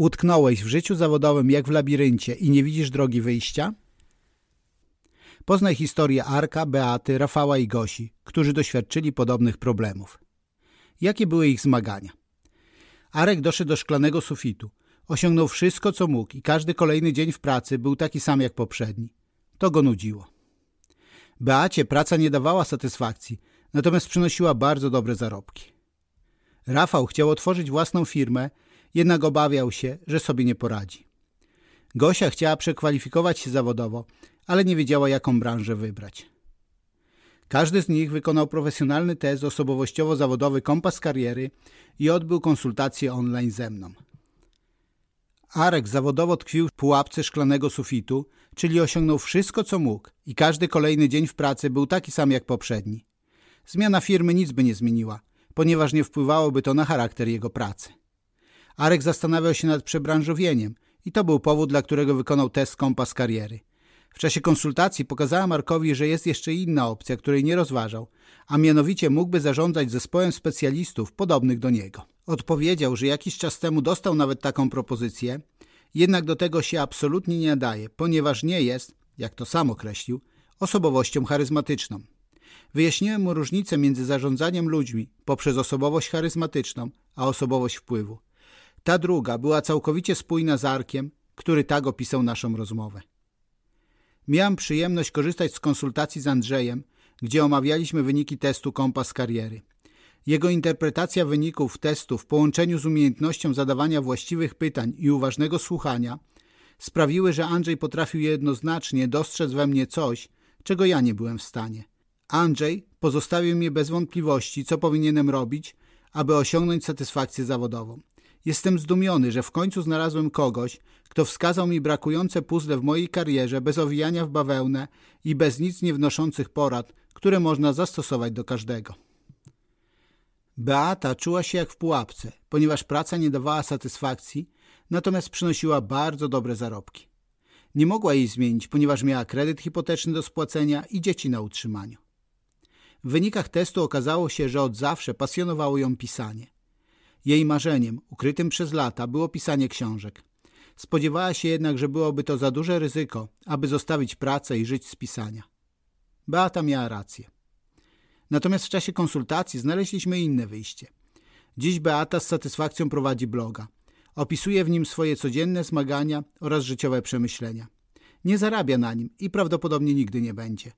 Utknąłeś w życiu zawodowym jak w labiryncie i nie widzisz drogi wyjścia? Poznaj historię Arka, Beaty, Rafała i Gosi, którzy doświadczyli podobnych problemów. Jakie były ich zmagania? Arek doszedł do szklanego sufitu. Osiągnął wszystko, co mógł i każdy kolejny dzień w pracy był taki sam jak poprzedni. To go nudziło. Beacie praca nie dawała satysfakcji, natomiast przynosiła bardzo dobre zarobki. Rafał chciał otworzyć własną firmę, jednak obawiał się, że sobie nie poradzi. Gosia chciała przekwalifikować się zawodowo, ale nie wiedziała, jaką branżę wybrać. Każdy z nich wykonał profesjonalny test osobowościowo-zawodowy Kompas Kariery i odbył konsultacje online ze mną. Arek zawodowo tkwił w pułapce szklanego sufitu, czyli osiągnął wszystko, co mógł i każdy kolejny dzień w pracy był taki sam jak poprzedni. Zmiana firmy nic by nie zmieniła, ponieważ nie wpływałoby to na charakter jego pracy. Arek zastanawiał się nad przebranżowieniem i to był powód, dla którego wykonał test kompas kariery. W czasie konsultacji pokazała Markowi, że jest jeszcze inna opcja, której nie rozważał, a mianowicie mógłby zarządzać zespołem specjalistów podobnych do niego. Odpowiedział, że jakiś czas temu dostał nawet taką propozycję, jednak do tego się absolutnie nie nadaje, ponieważ nie jest, jak to sam określił, osobowością charyzmatyczną. Wyjaśniłem mu różnicę między zarządzaniem ludźmi poprzez osobowość charyzmatyczną, a osobowość wpływu. Ta druga była całkowicie spójna z Arkiem, który tak opisał naszą rozmowę. Miałem przyjemność korzystać z konsultacji z Andrzejem, gdzie omawialiśmy wyniki testu Kompas Kariery. Jego interpretacja wyników testu w połączeniu z umiejętnością zadawania właściwych pytań i uważnego słuchania sprawiły, że Andrzej potrafił jednoznacznie dostrzec we mnie coś, czego ja nie byłem w stanie. Andrzej pozostawił mnie bez wątpliwości, co powinienem robić, aby osiągnąć satysfakcję zawodową. Jestem zdumiony, że w końcu znalazłem kogoś, kto wskazał mi brakujące puzzle w mojej karierze bez owijania w bawełnę i bez nic nie wnoszących porad, które można zastosować do każdego. Beata czuła się jak w pułapce, ponieważ praca nie dawała satysfakcji, natomiast przynosiła bardzo dobre zarobki. Nie mogła jej zmienić, ponieważ miała kredyt hipoteczny do spłacenia i dzieci na utrzymaniu. W wynikach testu okazało się, że od zawsze pasjonowało ją pisanie. Jej marzeniem, ukrytym przez lata, było pisanie książek. Spodziewała się jednak, że byłoby to za duże ryzyko, aby zostawić pracę i żyć z pisania. Beata miała rację. Natomiast w czasie konsultacji znaleźliśmy inne wyjście. Dziś Beata z satysfakcją prowadzi bloga. Opisuje w nim swoje codzienne zmagania oraz życiowe przemyślenia. Nie zarabia na nim i prawdopodobnie nigdy nie będzie.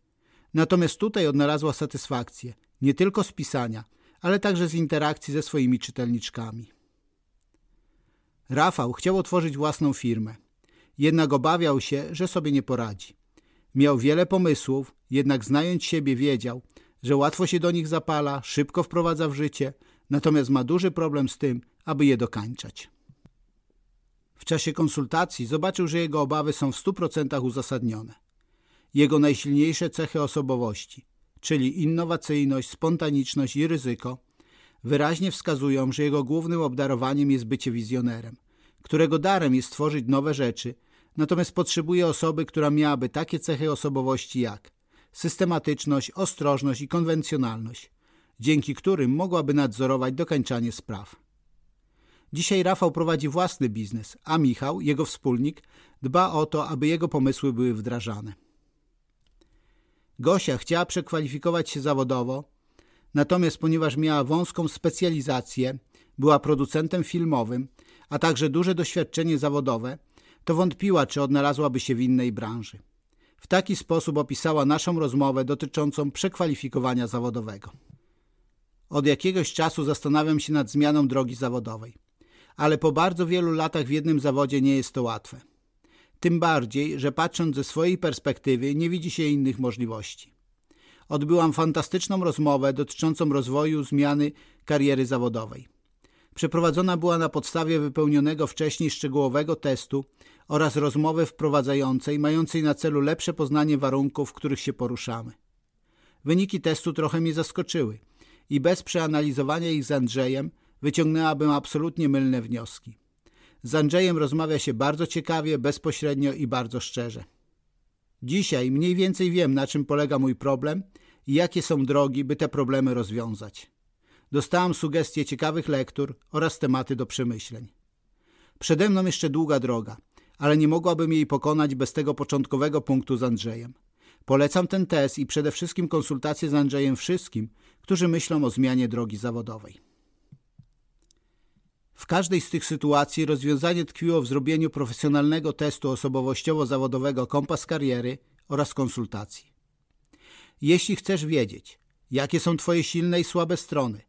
Natomiast tutaj odnalazła satysfakcję, nie tylko z pisania, ale także z interakcji ze swoimi czytelniczkami. Rafał chciał otworzyć własną firmę, jednak obawiał się, że sobie nie poradzi. Miał wiele pomysłów, jednak znając siebie wiedział, że łatwo się do nich zapala, szybko wprowadza w życie, natomiast ma duży problem z tym, aby je dokańczać. W czasie konsultacji zobaczył, że jego obawy są w 100% uzasadnione. Jego najsilniejsze cechy osobowości, czyli innowacyjność, spontaniczność i ryzyko, wyraźnie wskazują, że jego głównym obdarowaniem jest bycie wizjonerem, którego darem jest tworzyć nowe rzeczy, natomiast potrzebuje osoby, która miałaby takie cechy osobowości jak systematyczność, ostrożność i konwencjonalność, dzięki którym mogłaby nadzorować dokańczanie spraw. Dzisiaj Rafał prowadzi własny biznes, a Michał, jego wspólnik, dba o to, aby jego pomysły były wdrażane. Gosia chciała przekwalifikować się zawodowo, natomiast ponieważ miała wąską specjalizację, była producentem filmowym, a także duże doświadczenie zawodowe, to wątpiła, czy odnalazłaby się w innej branży. W taki sposób opisała naszą rozmowę dotyczącą przekwalifikowania zawodowego. Od jakiegoś czasu zastanawiam się nad zmianą drogi zawodowej, ale po bardzo wielu latach w jednym zawodzie nie jest to łatwe. Tym bardziej, że patrząc ze swojej perspektywy nie widzi się innych możliwości. Odbyłam fantastyczną rozmowę dotyczącą rozwoju zmiany kariery zawodowej. Przeprowadzona była na podstawie wypełnionego wcześniej szczegółowego testu oraz rozmowy wprowadzającej mającej na celu lepsze poznanie warunków, w których się poruszamy. Wyniki testu trochę mnie zaskoczyły i bez przeanalizowania ich z Andrzejem wyciągnęłabym absolutnie mylne wnioski. Z Andrzejem rozmawia się bardzo ciekawie, bezpośrednio i bardzo szczerze. Dzisiaj mniej więcej wiem, na czym polega mój problem i jakie są drogi, by te problemy rozwiązać. Dostałam sugestie ciekawych lektur oraz tematy do przemyśleń. Przede mną jeszcze długa droga, ale nie mogłabym jej pokonać bez tego początkowego punktu z Andrzejem. Polecam ten test i przede wszystkim konsultacje z Andrzejem wszystkim, którzy myślą o zmianie drogi zawodowej. Każdej z tych sytuacji rozwiązanie tkwiło w zrobieniu profesjonalnego testu osobowościowo-zawodowego kompas kariery oraz konsultacji. Jeśli chcesz wiedzieć, jakie są Twoje silne i słabe strony,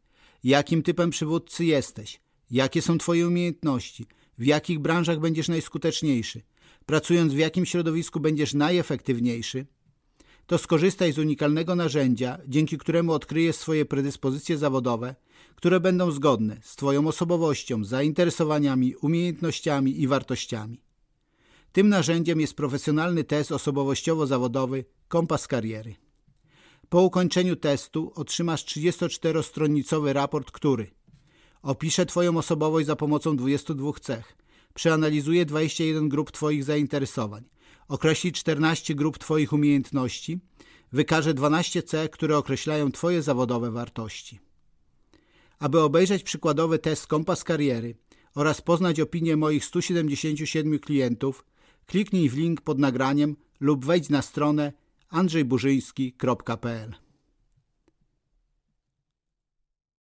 jakim typem przywódcy jesteś, jakie są Twoje umiejętności, w jakich branżach będziesz najskuteczniejszy, pracując w jakim środowisku będziesz najefektywniejszy, to skorzystaj z unikalnego narzędzia, dzięki któremu odkryjesz swoje predyspozycje zawodowe, które będą zgodne z Twoją osobowością, zainteresowaniami, umiejętnościami i wartościami. Tym narzędziem jest profesjonalny test osobowościowo-zawodowy Kompas Kariery. Po ukończeniu testu otrzymasz 34-stronnicowy raport, który opisze Twoją osobowość za pomocą 22 cech, przeanalizuje 21 grup Twoich zainteresowań, określi 14 grup Twoich umiejętności, wykaże 12 cech, które określają Twoje zawodowe wartości. Aby obejrzeć przykładowy test Kompas Kariery oraz poznać opinię moich 177 klientów, kliknij w link pod nagraniem lub wejdź na stronę andrzejburzyński.pl